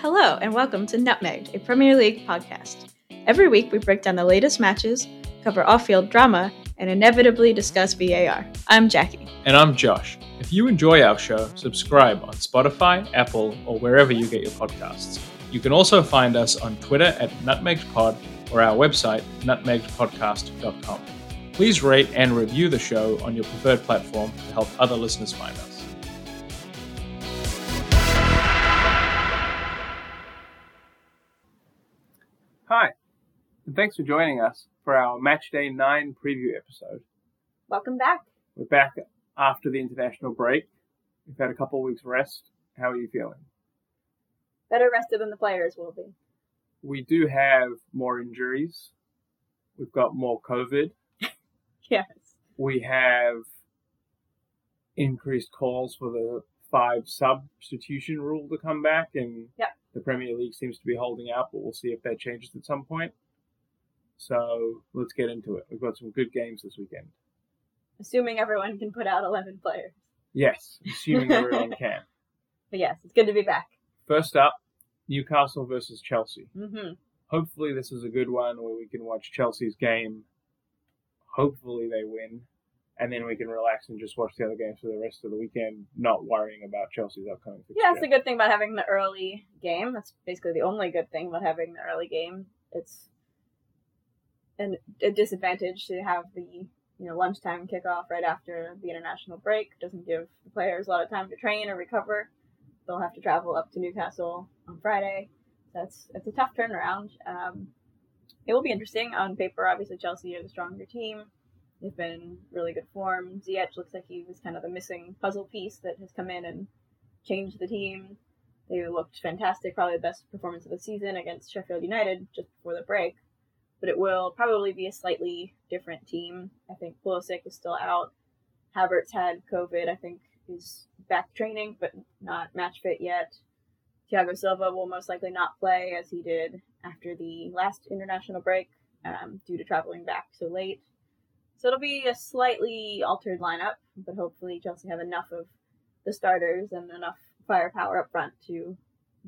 Hello, and welcome to Nutmegged, a Premier League podcast. Every week, we break down the latest matches, cover off field drama, and inevitably discuss VAR. I'm Jackie. And I'm Josh. If you enjoy our show, subscribe on Spotify, Apple, or wherever you get your podcasts. You can also find us on Twitter at NutmeggedPod or our website, nutmeggedpodcast.com. Please rate and review the show on your preferred platform to help other listeners find us. And thanks for joining us for our Match Day 9 preview episode. Welcome back. We're back after the international break. We've had a couple of weeks rest. How are you feeling? Better rested than the players will be. We do have more injuries. We've got more COVID. Yes. We have increased calls for the five substitution rule to come back, and Yep. the Premier League seems to be holding out, but we'll see if that changes at some point. So let's get into it. We've got some good games this weekend. Assuming everyone can put out 11 players. Yes, assuming everyone can. But yes, it's good to be back. First up, Newcastle versus Chelsea. Mm-hmm. Hopefully, this is a good one where we can watch Chelsea's game. Hopefully, they win, and then we can relax and just watch the other games for the rest of the weekend, not worrying about Chelsea's upcoming fixture. Yeah, it's a good thing about having the early game. That's basically the only good thing about having the early game. It's an, a disadvantage to have the you know lunchtime kickoff right after the international break. Doesn't give the players a lot of time to train or recover. They'll have to travel up to Newcastle on Friday. That's it's a tough turnaround. Um, it will be interesting on paper. Obviously, Chelsea are the stronger team. They've been in really good form. Ziyech looks like he was kind of the missing puzzle piece that has come in and changed the team. They looked fantastic, probably the best performance of the season against Sheffield United just before the break. But it will probably be a slightly different team. I think Pulisic is still out. Havertz had COVID. I think he's back training, but not match fit yet. Thiago Silva will most likely not play as he did after the last international break um, due to traveling back so late. So it'll be a slightly altered lineup, but hopefully Chelsea have enough of the starters and enough firepower up front to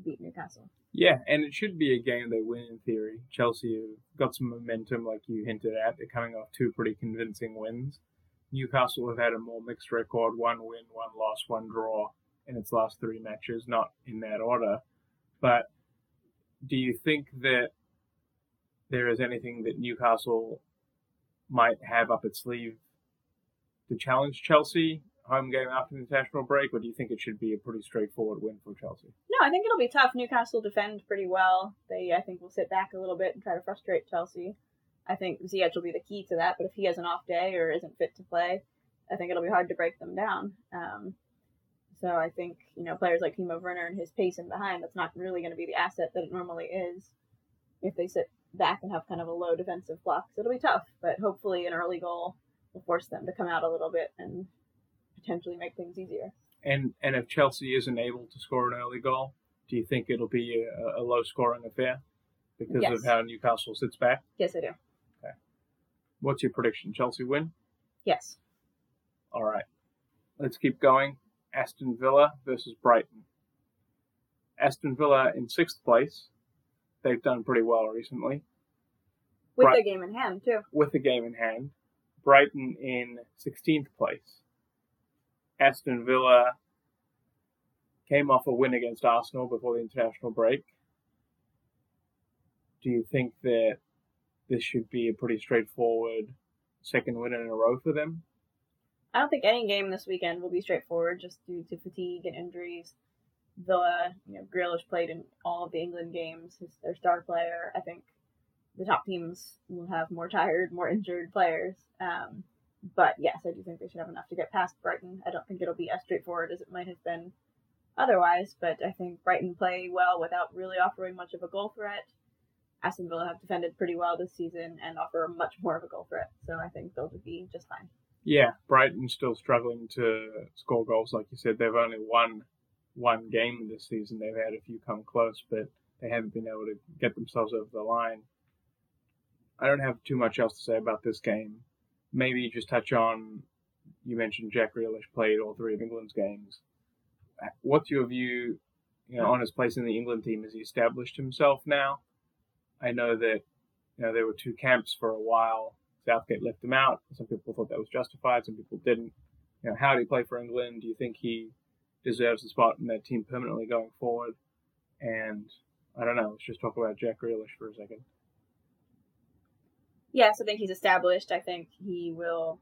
beat Newcastle. Yeah, and it should be a game they win in theory. Chelsea have got some momentum, like you hinted at. They're coming off two pretty convincing wins. Newcastle have had a more mixed record one win, one loss, one draw in its last three matches, not in that order. But do you think that there is anything that Newcastle might have up its sleeve to challenge Chelsea home game after the international break, or do you think it should be a pretty straightforward win for Chelsea? No, I think it'll be tough. Newcastle defend pretty well. They, I think, will sit back a little bit and try to frustrate Chelsea. I think Ziyech will be the key to that, but if he has an off day or isn't fit to play, I think it'll be hard to break them down. Um, so I think, you know, players like Timo Werner and his pace in behind, that's not really going to be the asset that it normally is if they sit back and have kind of a low defensive block. So it'll be tough, but hopefully an early goal will force them to come out a little bit and potentially make things easier. And and if Chelsea isn't able to score an early goal, do you think it'll be a, a low scoring affair because Yes. of how Newcastle sits back? Yes, I do. Okay. What's your prediction? Chelsea win? Yes. All right. Let's keep going. Aston Villa versus Brighton. Aston Villa in sixth place. They've done pretty well recently With the game in hand, too. with the game in hand. Brighton in 16th place. Aston Villa came off a win against Arsenal before the international break. Do you think that this should be a pretty straightforward second win in a row for them? I don't think any game this weekend will be straightforward just due to fatigue and injuries. Villa, you know, Grealish played in all of the England games. He's their star player. I think the top teams will have more tired, more injured players. Um, but yes, I do think they should have enough to get past Brighton. I don't think it'll be as straightforward as it might have been otherwise, but I think Brighton play well without really offering much of a goal threat. Aston Villa have defended pretty well this season and offer much more of a goal threat, so I think they'll be just fine. Yeah, Brighton's still struggling to score goals. Like you said, they've only won one game this season. They've had a few come close, but they haven't been able to get themselves over the line. I don't have too much else to say about this game. Maybe just touch on you mentioned Jack Grealish played all three of England's games. What's your view you know, on his place in the England team as he established himself now. I know that you know there were two camps for a while. Southgate left him out. Some people thought that was justified. Some people didn't. You know, how did he play for England? Do you think he deserves a spot in that team permanently going forward? And I don't know. Let's just talk about Jack Grealish for a second. Yes, I think he's established. I think he will,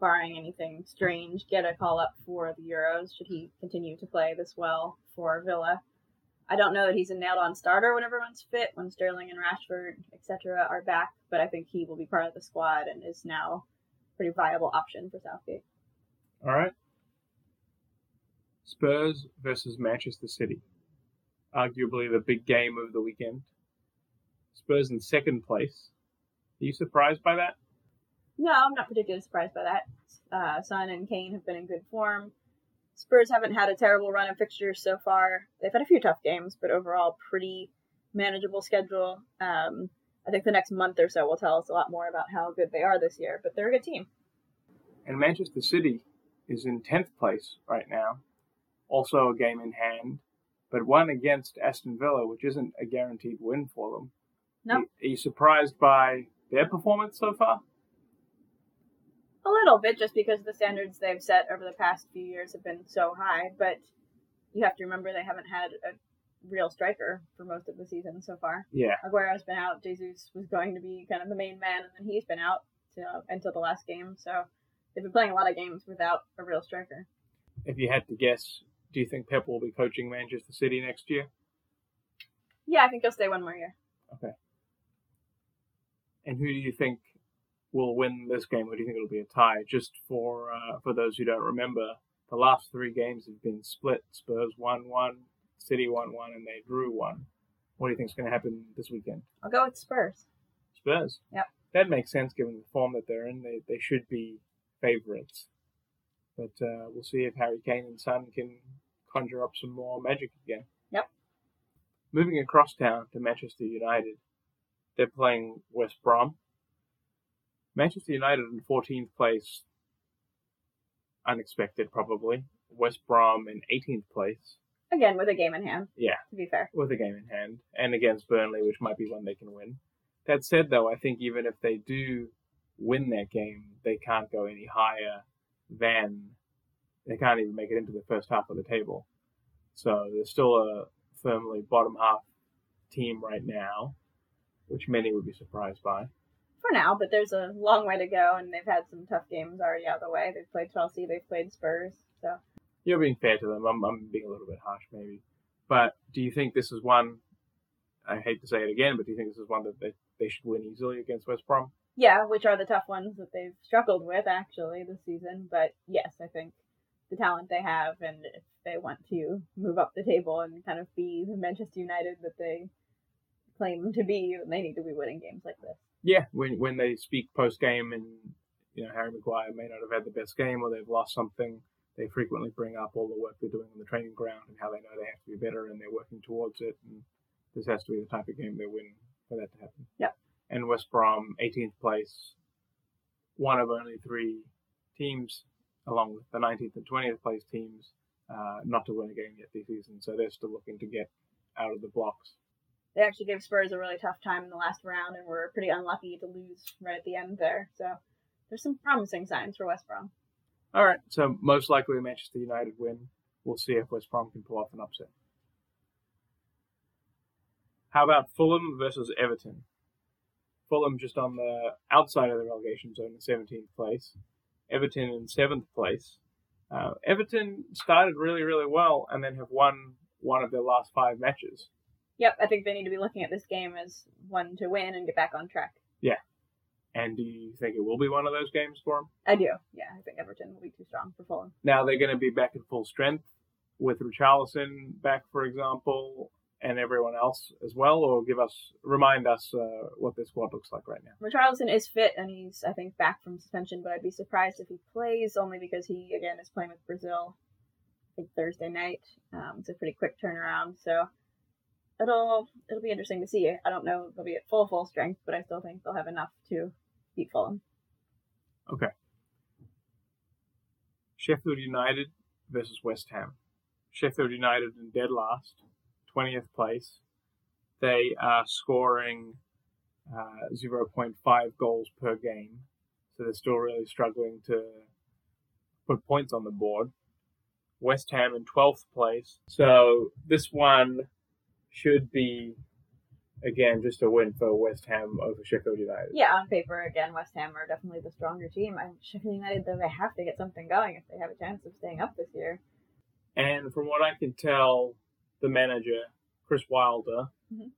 barring anything strange, get a call up for the Euros should he continue to play this well for Villa. I don't know that he's a nailed on starter when everyone's fit, when Sterling and Rashford, etc., are back, but I think he will be part of the squad and is now a pretty viable option for Southgate. All right. Spurs versus Manchester City. Arguably the big game of the weekend. Spurs in second place. Are you surprised by that? No, I'm not particularly surprised by that. Uh, Son and Kane have been in good form. Spurs haven't had a terrible run of fixtures so far. They've had a few tough games, but overall pretty manageable schedule. Um, I think the next month or so will tell us a lot more about how good they are this year, but they're a good team. And Manchester City is in 10th place right now, also a game in hand, but one against Aston Villa, which isn't a guaranteed win for them. No. Are you surprised by their performance so far? A little bit, just because the standards they've set over the past few years have been so high, but you have to remember they haven't had a real striker for most of the season so far. Yeah. Aguero's been out. Jesus was going to be kind of the main man, and then he's been out to, until the last game. So they've been playing a lot of games without a real striker. If you had to guess, do you think Pep will be coaching Manchester City next year? Yeah, I think he'll stay one more year. Okay. And who do you think will win this game, or do you think it'll be a tie? Just for uh, for those who don't remember, the last three games have been split. Spurs one one, City one one, and they drew one. What do you think is going to happen this weekend? I'll go with Spurs. Spurs. Yep. That makes sense given the form that they're in. They they should be favourites. But uh, we'll see if Harry Kane and Son can conjure up some more magic again. Yep. Moving across town to Manchester United, they're playing West Brom. Manchester United in 14th place, unexpected probably. West Brom in 18th place. Again, with a game in hand. Yeah. To be fair. With a game in hand, and against Burnley, which might be one they can win. That said, though, I think even if they do win that game, they can't go any higher than they can't even make it into the first half of the table. So they're still a firmly bottom half team right now, which many would be surprised by. For now, but there's a long way to go, and they've had some tough games already out of the way. They've played Chelsea, they've played Spurs, so. You're being fair to them. I'm, I'm being a little bit harsh, maybe. But do you think this is one? I hate to say it again, but do you think this is one that they, they should win easily against West Brom? Yeah, which are the tough ones that they've struggled with actually this season. But yes, I think the talent they have, and if they want to move up the table and kind of be the Manchester United that they claim to be, they need to be winning games like this. Yeah, when when they speak post game, and you know Harry Maguire may not have had the best game or they've lost something, they frequently bring up all the work they're doing on the training ground and how they know they have to be better and they're working towards it. And this has to be the type of game they win for that to happen. Yeah. And West Brom, 18th place, one of only three teams, along with the 19th and 20th place teams, uh, not to win a game yet this season. So they're still looking to get out of the blocks. They actually gave Spurs a really tough time in the last round and were pretty unlucky to lose right at the end there. So there's some promising signs for West Brom. All right, so most likely a Manchester United win. We'll see if West Brom can pull off an upset. How about Fulham versus Everton? Fulham just on the outside of the relegation zone in 17th place. Everton in 7th place. Uh, Everton started really, really well and then have won one of their last five matches. Yep, I think they need to be looking at this game as one to win and get back on track. Yeah. And do you think it will be one of those games for them? I do. Yeah, I think Everton will be too strong for Fulham. Now they're going to be back in full strength with Richarlison back, for example, and everyone else as well, or give us remind us uh, what this squad looks like right now. Richarlison is fit and he's I think back from suspension, but I'd be surprised if he plays only because he again is playing with Brazil. I think Thursday night. Um, it's a pretty quick turnaround, so it'll it'll be interesting to see. I don't know if they'll be at full full strength, but I still think they'll have enough to beat Fulham. Okay. Sheffield United versus West Ham. Sheffield United in dead last. 20th place. They are scoring uh, 0.5 goals per game, so they're still really struggling to put points on the board. West Ham in 12th place. So this one should be, again, just a win for West Ham over Sheffield United. Yeah, on paper, again, West Ham are definitely the stronger team. And Sheffield United, though, they have to get something going if they have a chance of staying up this year. And from what I can tell, the manager, Chris Wilder, Mhm.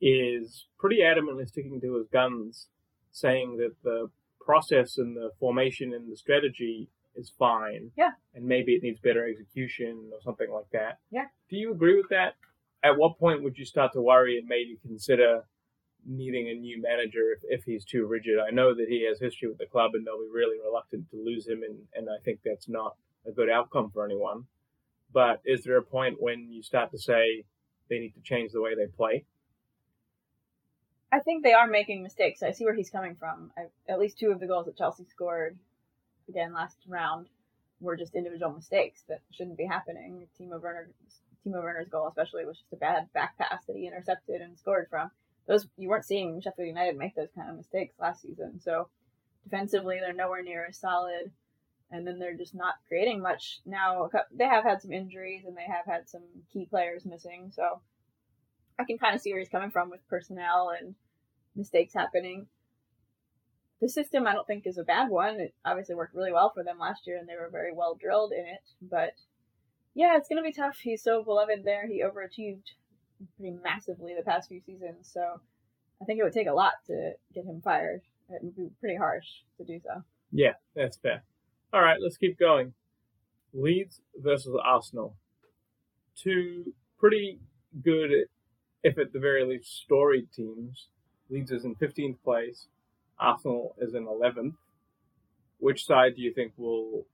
is pretty adamantly sticking to his guns, saying that the process and the formation and the strategy is fine. Yeah. And maybe it needs better execution or something like that. Yeah. Do you agree with that? At what point would you start to worry and maybe consider needing a new manager if, if he's too rigid? I know that he has history with the club and they'll be really reluctant to lose him, and, and I think that's not a good outcome for anyone. But is there a point when you start to say they need to change the way they play? I think they are making mistakes. I see where he's coming from. I, at least two of the goals that Chelsea scored, again last round, were just individual mistakes that shouldn't be happening. Timo Werner, Timo Werner's goal especially was just a bad back pass that he intercepted and scored from. Those you weren't seeing Sheffield United make those kind of mistakes last season. So defensively, they're nowhere near as solid, and then they're just not creating much now. They have had some injuries and they have had some key players missing. So I can kind of see where he's coming from with personnel and mistakes happening. The system, I don't think, is a bad one. It obviously worked really well for them last year, and they were very well drilled in it. But yeah, it's to be tough. He's so beloved there. He overachieved pretty massively the past few seasons. So I think it would take a lot to get him fired. It would be pretty harsh to do so. Yeah, that's fair. All right, let's keep going. Leeds versus Arsenal. Two pretty good, if at the very least, storied teams. Leeds is in 15th place. Arsenal is in 11th. Which side do you think will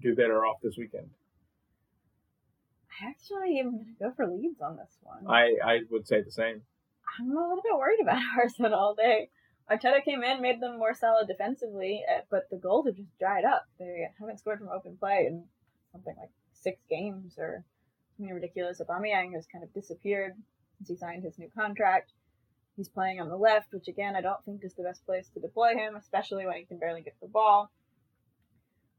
do better off this weekend? I actually am going to go for Leeds on this one. I, I would say the same. I'm a little bit worried about Arsenal all day. Arteta came in, made them more solid defensively, eh, but the goals have just dried up. They haven't scored from open play in something like six games or something ridiculous. Aubameyang has kind of disappeared since he signed his new contract. He's playing on the left, which again I don't think is the best place to deploy him, especially when he can barely get the ball.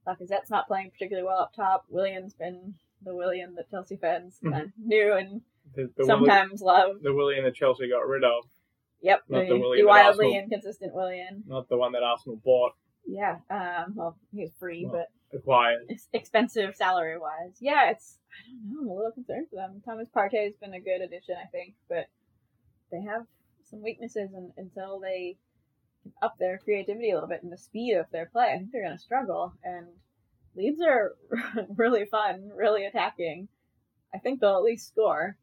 Lacazette's not playing particularly well up top. Willian's been the Willian that Chelsea fans uh, knew and The, the sometimes love. the Willian that Chelsea got rid of, Yep, Not the, the the, wildly Arsenal- inconsistent Willian. not the one that Arsenal bought, Yeah, um, well, he was free, Well. but acquired. expensive salary wise. Yeah, it's I don't know. I'm a little concerned for them. Thomas Partey has been a good addition, I think, but they have some weaknesses, and until they up their creativity a little bit and the speed of their play, I think they're going to struggle. And Leeds are really fun, really attacking. I think they'll at least score,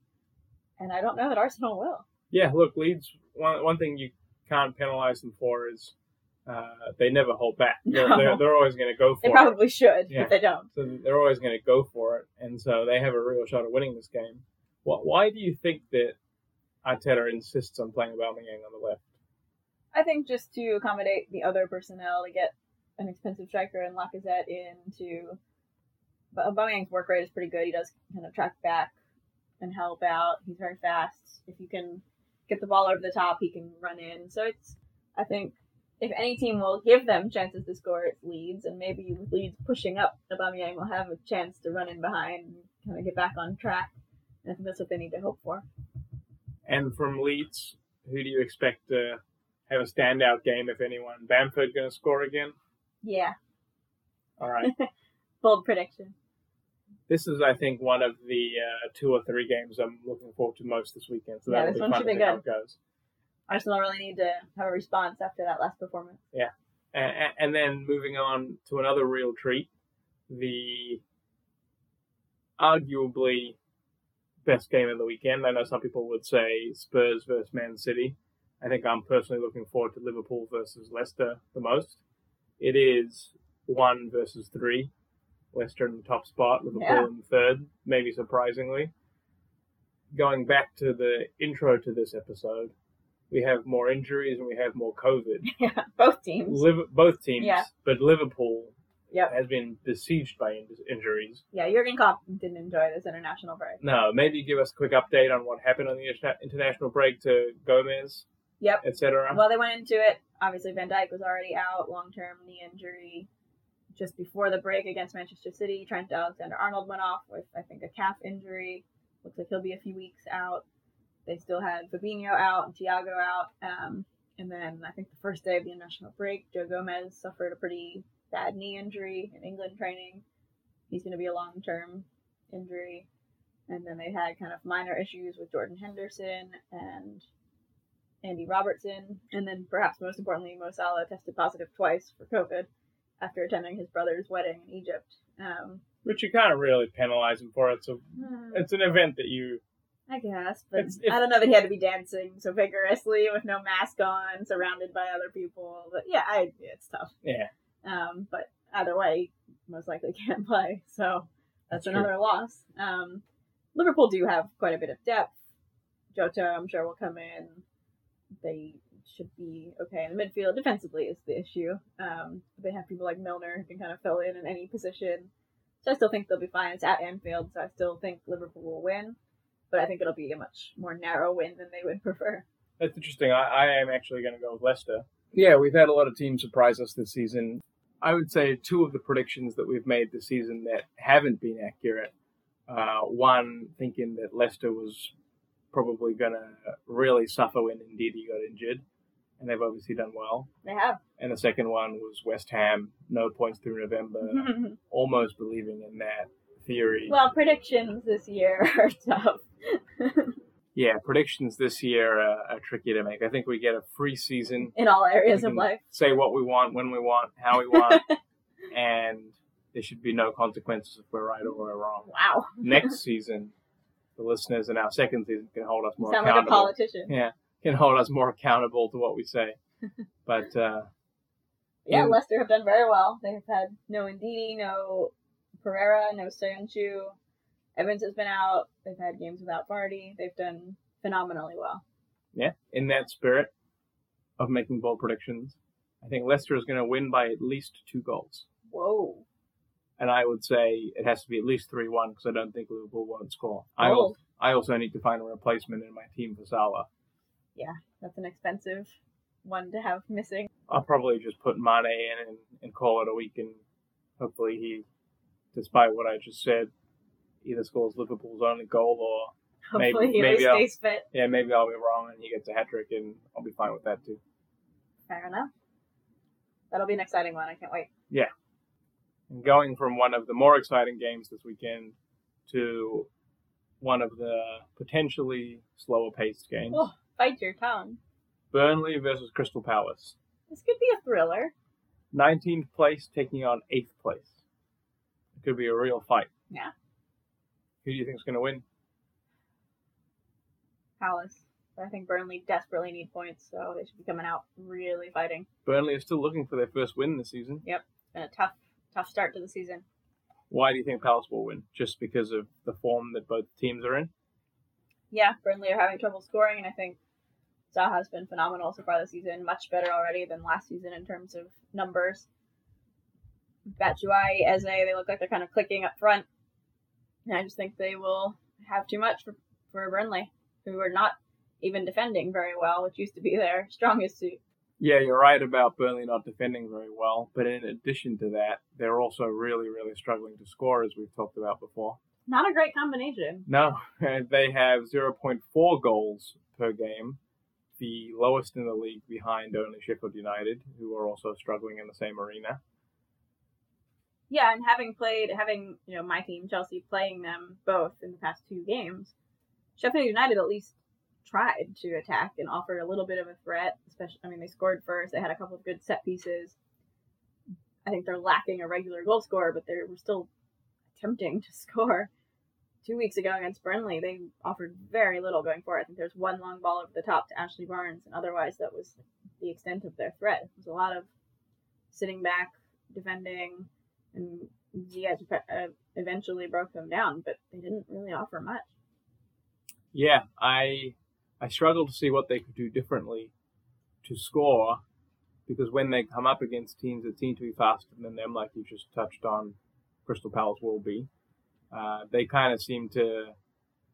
and I don't know that Arsenal will. Yeah, look, Leeds. One one thing you can't penalise them for is uh, they never hold back. They're, No. they're, they're always going to go for They it. They probably should, Yeah. but they don't. So they're always going to go for it, and so they have a real shot at winning this game. What? Why do you think that Arteta insists on playing Aubameyang on the left? I think just to accommodate the other personnel to get an expensive striker and Lacazette in to. But Aubameyang's work rate is pretty good. He does kind of track back and help out. He's very fast. If you can get the ball over the top, he can run in. So it's, I think, if any team will give them chances to score, it's Leeds, and maybe with Leeds pushing up, Aubameyang will have a chance to run in behind and kind of get back on track. And I think that's what they need to hope for. And from Leeds, who do you expect to have a standout game, if anyone? Bamford going to score again? Yeah, All right. bold prediction. this is, I think, one of the uh, two or three games I'm looking forward to most this weekend. So Yeah, this one should be good. goes. Arsenal really need to have a response after that last performance. Yeah, and, and then moving on to another real treat, the arguably best game of the weekend. I know some people would say Spurs versus Man City. I think I'm personally looking forward to Liverpool versus Leicester the most. It is one versus three. Leicester in the top spot, Liverpool Yeah. in third, maybe surprisingly. Going back to the intro to this episode, we have more injuries and we have more COVID. Yeah, both teams. Liv- both teams, Yeah. but Liverpool Yep. has been besieged by in- injuries. Yeah, Jurgen Klopp didn't enjoy this international break. No, maybe give us a quick update on what happened on the interna- international break to Gomez, Yep. etc. Well, they went into it. Obviously, Van Dijk was already out, long term knee injury. Just before the break against Manchester City, Trent Alexander Arnold went off with, I think, a calf injury. Looks like he'll be a few weeks out. They still had Fabinho out and Thiago out. Um, and then I think the first day of the international break, Joe Gomez suffered a pretty bad knee injury in England training. He's going to be a long term injury. And then they had kind of minor issues with Jordan Henderson and Andy Robertson. And then perhaps most importantly, Mo Salah tested positive twice for COVID after attending his brother's wedding in Egypt. Um, Which you can't really penalize him for. It's a it's an event that you I guess, but It's- if- I don't know that he had to be dancing so vigorously with no mask on, surrounded by other people. But yeah, I, it's tough. yeah. Um, but either way, most likely can't play. So that's, That's true. another loss. Um, Liverpool do have quite a bit of depth. Jota, I'm sure, will come in. They should be okay in the midfield. Defensively is the issue. Um, they have people like Milner who can kind of fill in in any position. So I still think they'll be fine. It's at Anfield, so I still think Liverpool will win. But I think it'll be a much more narrow win than they would prefer. That's interesting. I, I am actually going to go with Leicester. Yeah, we've had a lot of teams surprise us this season. I would say two of the predictions that we've made this season that haven't been accurate. Uh, one, thinking that Leicester was probably going to really suffer when Ndidi got injured, and they've obviously done well. They have. And the second one was West Ham, no points through November, almost believing in that theory. well, predictions this year are tough. yeah, predictions this year are, are tricky to make. I think we get a free season. in all areas of life. Say what we want, when we want, how we want, and there should be no consequences if we're right or we're wrong. Wow. Next season, the listeners in our second season can hold us You more sound like a accountable. politician. yeah, can hold us more accountable to what we say. But uh, Yeah, in- Leicester have done very well. They have had no Ndidi, no Pereira, no Soyuncu. Evans has been out. They've had games without Vardy. They've done phenomenally well. yeah, in that spirit of making bold predictions, I think Leicester is going to win by at least two goals. Whoa. And I would say it has to be at least 3 1 because I don't think Liverpool won't score. I, al- I also need to find a replacement in my team for Salah. Yeah, that's an expensive one to have missing. I'll probably just put Mane in and, and call it a week, and hopefully he, despite what I just said, either scores Liverpool's only goal or Maybe- Hopefully he maybe always I'll- stays fit. yeah, maybe I'll be wrong and he gets a hat trick, and I'll be fine with that too. Fair enough. That'll be an exciting one. I can't wait. And going from one of the more exciting games this weekend to one of the potentially slower paced games, Oh, bite your tongue. Burnley versus Crystal Palace. This could be a thriller. 19th place taking on 8th place. It could be a real fight. Yeah. Who do you think is going to win? Palace. I think Burnley desperately need points, so they should be coming out really fighting. Burnley are still looking for their first win this season. Been a tough, tough start to the season. Why do you think Palace will win? Just because of the form that both teams are in? Yeah, Burnley are having trouble scoring, and I think Zaha's been phenomenal so far this season. Much better already than last season in terms of numbers. Batshuayi, Eze, they look like they're kind of clicking up front. And I just think they will have too much for, for Burnley, who are not even defending very well, which used to be their strongest suit. Yeah, you're right about Burnley not defending very well, but in addition to that, they're also really, really struggling to score, as we've talked about before. Not a great combination. No, they have 0.4 goals per game, the lowest in the league behind only Sheffield United, who are also struggling in the same arena. Yeah, and having played, having you know my team Chelsea playing them both in the past two games, Sheffield United at least tried to attack and offer a little bit of a threat. Especially, I mean, they scored first. They had a couple of good set pieces. I think they're lacking a regular goal scorer, but they were still attempting to score. Two weeks ago against Burnley, they offered very little going forward. I think there's one long ball over the top to Ashley Barnes, and otherwise that was the extent of their threat. It was a lot of sitting back, defending, and uh, eventually broke them down, but they didn't really offer much. Yeah, I I struggle to see what they could do differently to score, because when they come up against teams that seem to be faster than them, like you just touched on, Crystal Palace will be, uh, they kind of seem to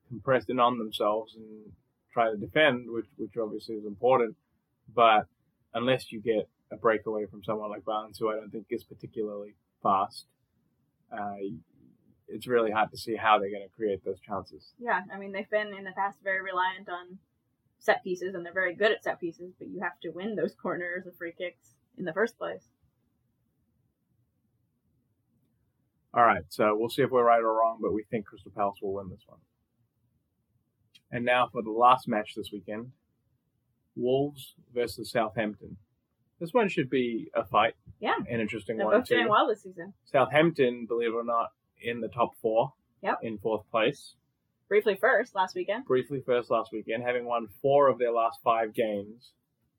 compress in on themselves and try to defend, which which obviously is important. But unless you get a breakaway from someone like Barnes, who I don't think is particularly fast, uh, it's really hard to see how they're going to create those chances. Yeah, I mean they've been in the past very reliant on set pieces, and they're very good at set pieces. But you have to win those corners and free kicks in the first place. All right, so we'll see if we're right or wrong, but we think Crystal Palace will win this one. And now for the last match this weekend Wolves versus Southampton. This one should be a fight. Yeah. An interesting They're one, both too. doing well this season. Southampton, believe it or not, in the top four. Yep. In fourth place. Briefly first last weekend. Briefly first last weekend, having won four of their last five games.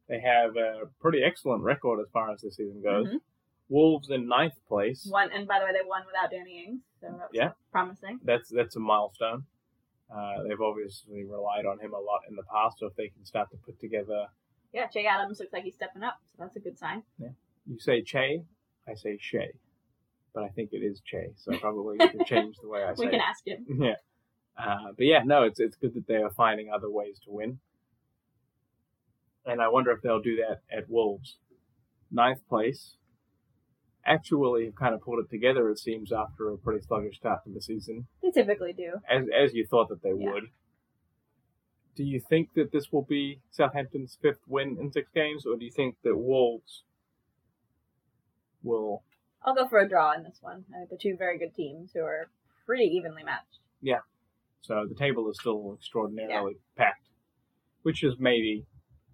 They have a pretty excellent record as far as the season goes. Mhm. Wolves in ninth place. One, and by the way, they won without Danny Ings, so that was Yeah. promising. that's that's a milestone. Uh, they've obviously relied on him a lot in the past, so if they can start to put together, Yeah, Che Adams looks like he's stepping up, so that's a good sign. Yeah, you say Che, I say Shay, but I think it is Che, so probably you can change the way I say we can it. ask him. Yeah, uh, but yeah, no, it's it's good that they are finding other ways to win, and I wonder if they'll do that at Wolves, ninth place. Actually, have kind of pulled it together. It seems after a pretty sluggish start to the season. They typically do. as as you thought that they Yeah. would. Do you think that this will be Southampton's fifth win in six games, or do you think that Wolves will? I'll go for a draw in this one. The two very good teams who are pretty evenly matched. So the table is still extraordinarily packed, which is maybe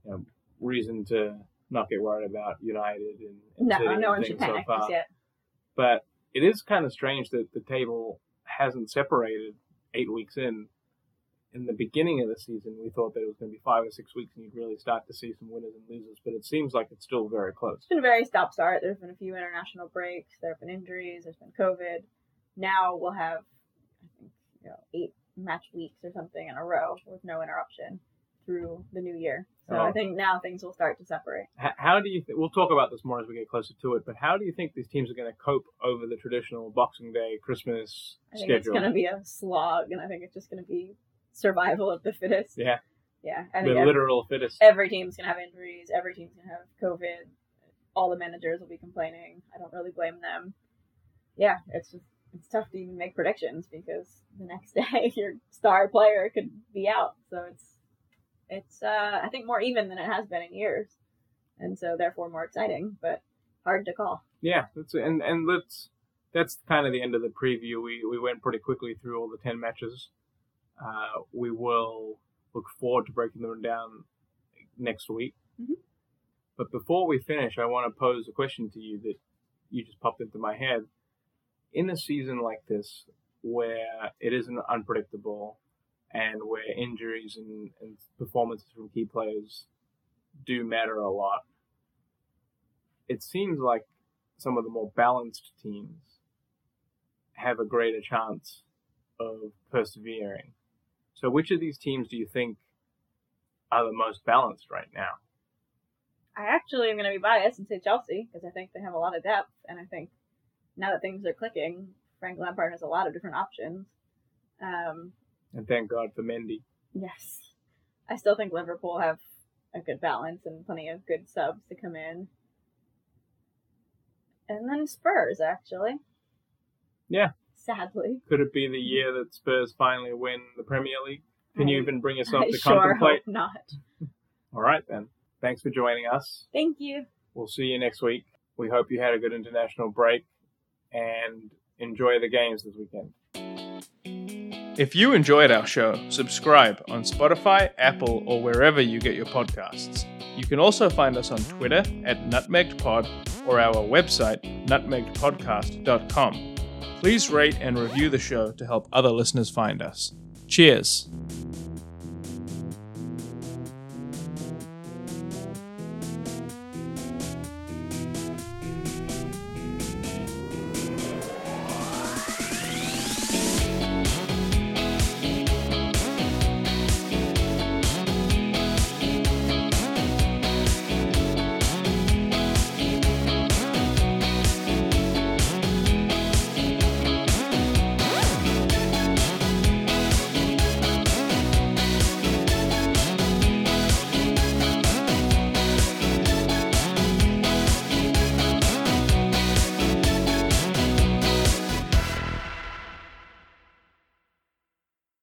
you know, reason to not get worried about United and, and No, City no and things so far. yet. But it is kind of strange that the table hasn't separated eight weeks in. In the beginning of the season, we thought that it was going to be five or six weeks, and you'd really start to see some winners and losers. But it seems like it's still very close. It's been a very stop start. There's been a few international breaks. There have been injuries. There's been COVID. Now we'll have, I think, you know, eight match weeks or something in a row with no interruption through the new year. So Oh. I think now things will start to separate. How do you? Th- we'll talk about this more as we get closer to it. But how do you think these teams are going to cope over the traditional Boxing Day, Christmas I think it's going to be a slog, and I think it's just going to be survival of the fittest. Yeah, Yeah. I the think every, literal fittest. every team's going to have injuries. Every team's going to have COVID. All the managers will be complaining. I don't really blame them. Yeah, it's just it's tough to even make predictions because the next day your star player could be out. So it's it's uh, I think more even than it has been in years, and so therefore more exciting, but hard to call. Yeah, that's and and let's that's kind of the end of the preview. We we went pretty quickly through all the ten matches. Uh, we will look forward to breaking them down next week. Mhm. But before we finish, I want to pose a question to you that you just popped into my head. In a season like this, where it isn't unpredictable, and where injuries and, and performances from key players do matter a lot, it seems like some of the more balanced teams have a greater chance of persevering. So, which of these teams do you think are the most balanced right now? I actually am going to be biased and say Chelsea because I think they have a lot of depth, and I think now that things are clicking, Frank Lampard has a lot of different options. Um, And thank God for Mendy. yes, I still think Liverpool have a good balance and plenty of good subs to come in. And then Spurs, actually. Yeah. Sadly. Could it be the year that Spurs finally win the Premier League? Can you even bring yourself I to sure contemplate? hope not. All right, then. Thanks for joining us. Thank you. We'll see you next week. We hope you had a good international break and enjoy the games this weekend. If you enjoyed our show, subscribe on Spotify, Apple, or wherever you get your podcasts. You can also find us on Twitter at NutmegPod or our website, nutmegpodcast.com. Please rate and review the show to help other listeners find us. Cheers!